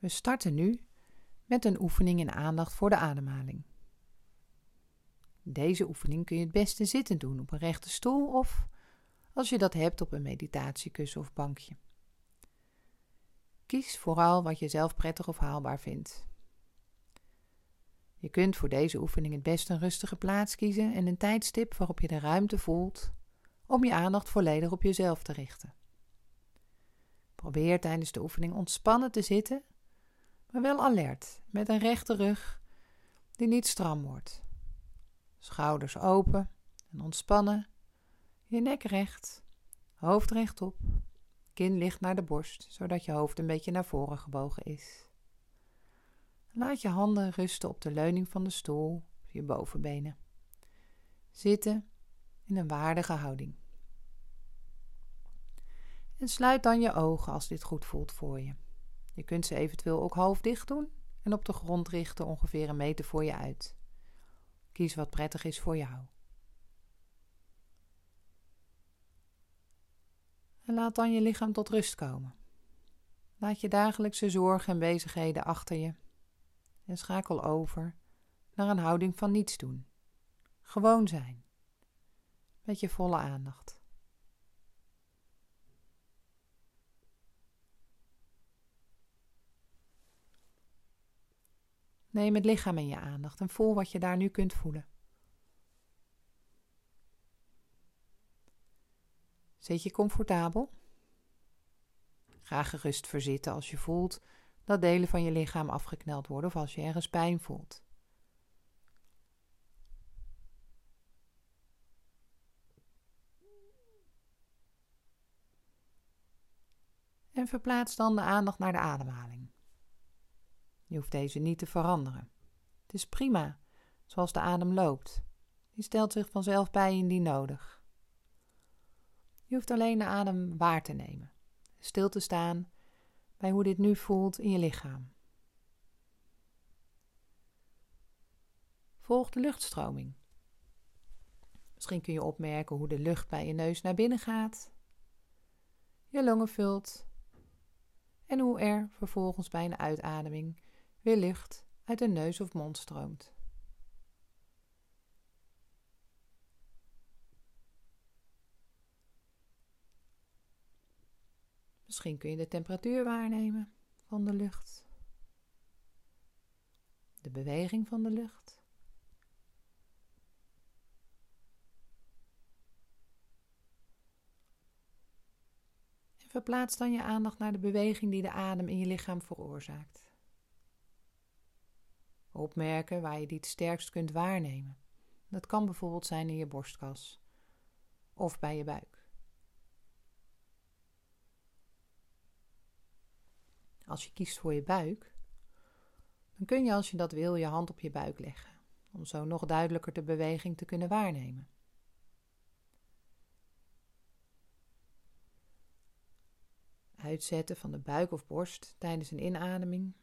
We starten nu met een oefening in aandacht voor de ademhaling. Deze oefening kun je het beste zittend doen op een rechte stoel of, als je dat hebt, op een meditatiekussen of bankje. Kies vooral wat je zelf prettig of haalbaar vindt. Je kunt voor deze oefening het beste een rustige plaats kiezen en een tijdstip waarop je de ruimte voelt om je aandacht volledig op jezelf te richten. Probeer tijdens de oefening ontspannen te zitten, maar wel alert, met een rechte rug die niet stram wordt. Schouders open en ontspannen, je nek recht, hoofd rechtop, kin ligt naar de borst, zodat je hoofd een beetje naar voren gebogen is. Laat je handen rusten op de leuning van de stoel, je bovenbenen. Zitten in een waardige houding. En sluit dan je ogen als dit goed voelt voor je. Je kunt ze eventueel ook half dicht doen en op de grond richten ongeveer een meter voor je uit. Kies wat prettig is voor jou. En laat dan je lichaam tot rust komen. Laat je dagelijkse zorgen en bezigheden achter je en schakel over naar een houding van niets doen. Gewoon zijn. Met je volle aandacht. Neem het lichaam in je aandacht en voel wat je daar nu kunt voelen. Zit je comfortabel? Ga gerust verzitten als je voelt dat delen van je lichaam afgekneld worden of als je ergens pijn voelt. En verplaats dan de aandacht naar de ademhaling. Je hoeft deze niet te veranderen. Het is prima zoals de adem loopt. Die stelt zich vanzelf bij indien nodig. Je hoeft alleen de adem waar te nemen, stil te staan bij hoe dit nu voelt in je lichaam. Volg de luchtstroming. Misschien kun je opmerken hoe de lucht bij je neus naar binnen gaat, je longen vult en hoe er vervolgens bij een uitademing weer lucht uit de neus of mond stroomt. Misschien kun je de temperatuur waarnemen van de lucht, de beweging van de lucht. Verplaats dan je aandacht naar de beweging die de adem in je lichaam veroorzaakt. Opmerken waar je die het sterkst kunt waarnemen. Dat kan bijvoorbeeld zijn in je borstkas of bij je buik. Als je kiest voor je buik, dan kun je als je dat wil je hand op je buik leggen, om zo nog duidelijker de beweging te kunnen waarnemen. Uitzetten van de buik of borst tijdens een inademing,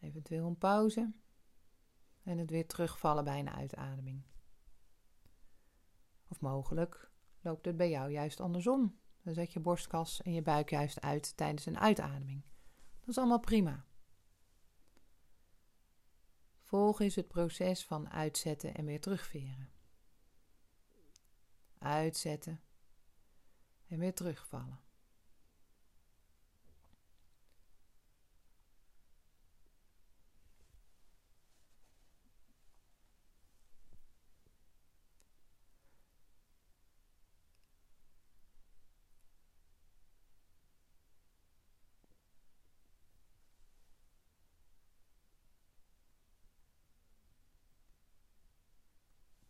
eventueel een pauze en het weer terugvallen bij een uitademing. Of mogelijk loopt het bij jou juist andersom. Dan zet je borstkas en je buik juist uit tijdens een uitademing. Dat is allemaal prima. Volg is het proces van uitzetten en weer terugveren. Uitzetten en weer terugvallen.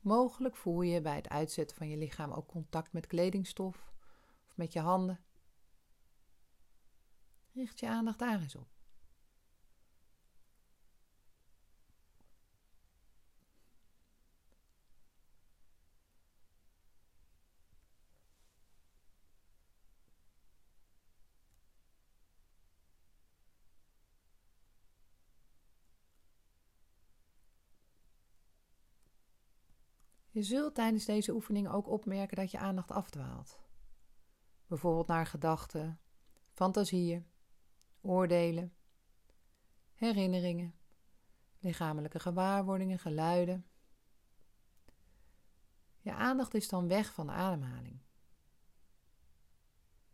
Mogelijk voel je bij het uitzetten van je lichaam ook contact met kledingstof of met je handen. Richt je aandacht daar eens op. Je zult tijdens deze oefening ook opmerken dat je aandacht afdwaalt. Bijvoorbeeld naar gedachten, fantasieën, oordelen herinneringen, lichamelijke gewaarwordingen, geluiden. Je aandacht is dan weg van de ademhaling.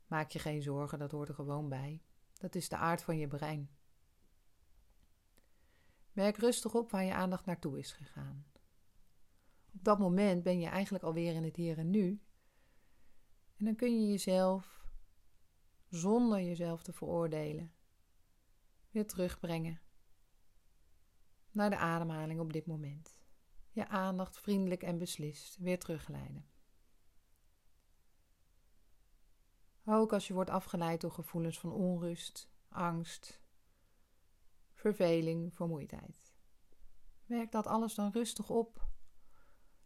Maak je geen zorgen, dat hoort er gewoon bij. Dat is de aard van je brein. Merk rustig op waar je aandacht naartoe is gegaan. Dat moment ben je eigenlijk alweer in het hier en nu. En dan kun je jezelf, zonder jezelf te veroordelen, weer terugbrengen naar de ademhaling op dit moment. Je aandacht vriendelijk en beslist weer terugleiden. Ook als je wordt afgeleid door gevoelens van onrust, angst, verveling, vermoeidheid. Werk dat alles dan rustig op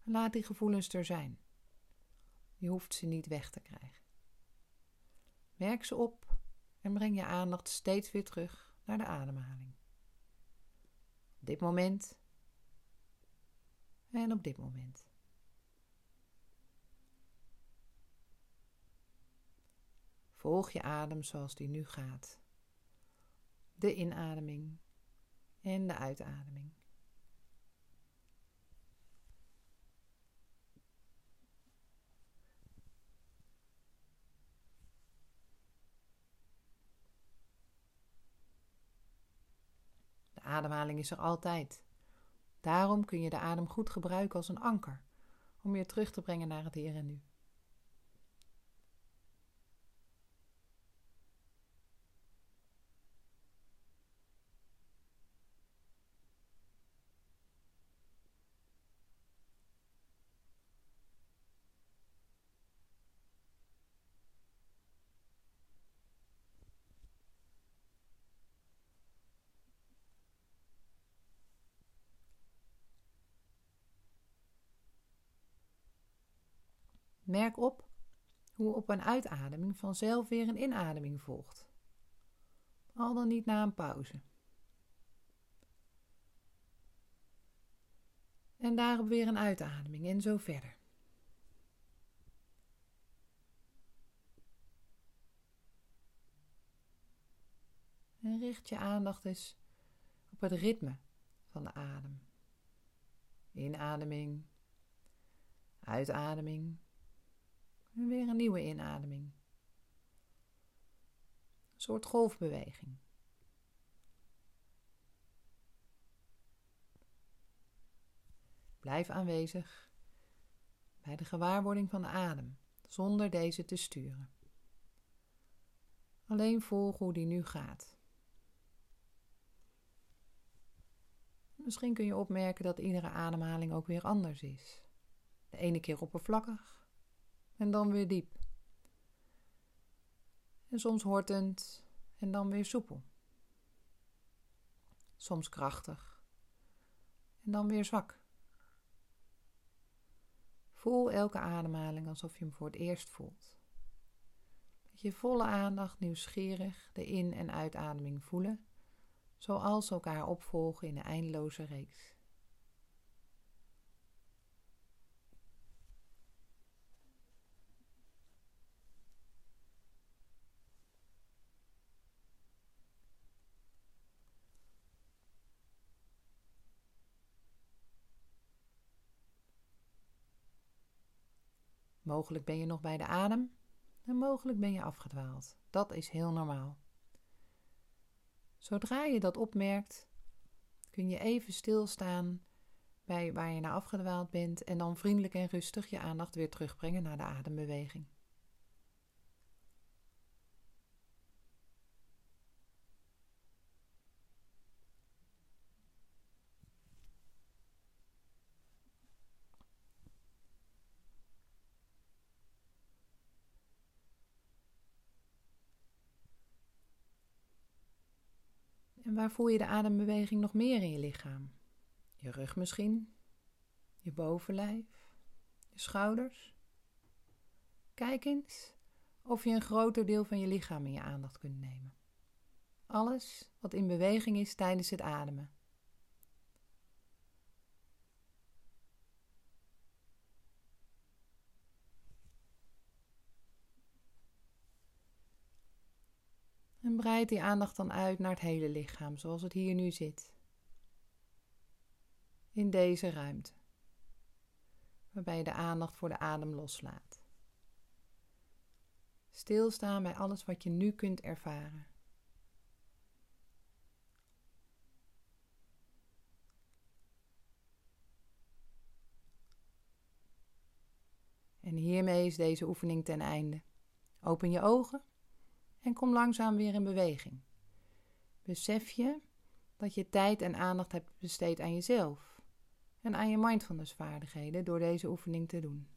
laat die gevoelens er zijn. Je hoeft ze niet weg te krijgen. Merk ze op en breng je aandacht steeds weer terug naar de ademhaling. Op dit moment en op dit moment. Volg je adem zoals die nu gaat. De inademing en de uitademing. Ademhaling is er altijd. Daarom kun je de adem goed gebruiken als een anker om je terug te brengen naar het hier en nu. Merk op hoe op een uitademing vanzelf weer een inademing volgt. Al dan niet na een pauze. En daarop weer een uitademing en zo verder. En richt je aandacht eens op het ritme van de adem. Inademing, uitademing. En weer een nieuwe inademing. Een soort golfbeweging. Blijf aanwezig bij de gewaarwording van de adem, zonder deze te sturen. Alleen volg hoe die nu gaat. Misschien kun je opmerken dat iedere ademhaling ook weer anders is. De ene keer oppervlakkig, en dan weer diep. En soms hortend en dan weer soepel. Soms krachtig en dan weer zwak. Voel elke ademhaling alsof je hem voor het eerst voelt. Met je volle aandacht nieuwsgierig de in- en uitademing voelen, zoals elkaar opvolgen in een eindeloze reeks. Mogelijk ben je nog bij de adem en mogelijk ben je afgedwaald. Dat is heel normaal. Zodra je dat opmerkt, kun je even stilstaan bij waar je naar afgedwaald bent en dan vriendelijk en rustig je aandacht weer terugbrengen naar de adembeweging. En waar voel je de adembeweging nog meer in je lichaam? Je rug misschien, je bovenlijf, je schouders. Kijk eens of je een groter deel van je lichaam in je aandacht kunt nemen. Alles wat in beweging is tijdens het ademen. En breid die aandacht dan uit naar het hele lichaam, zoals het hier nu zit. In deze ruimte, waarbij je de aandacht voor de adem loslaat. Stilstaan bij alles wat je nu kunt ervaren. En hiermee is deze oefening ten einde. Open je ogen en kom langzaam weer in beweging. Besef je dat je tijd en aandacht hebt besteed aan jezelf en aan je mindfulness vaardigheden door deze oefening te doen.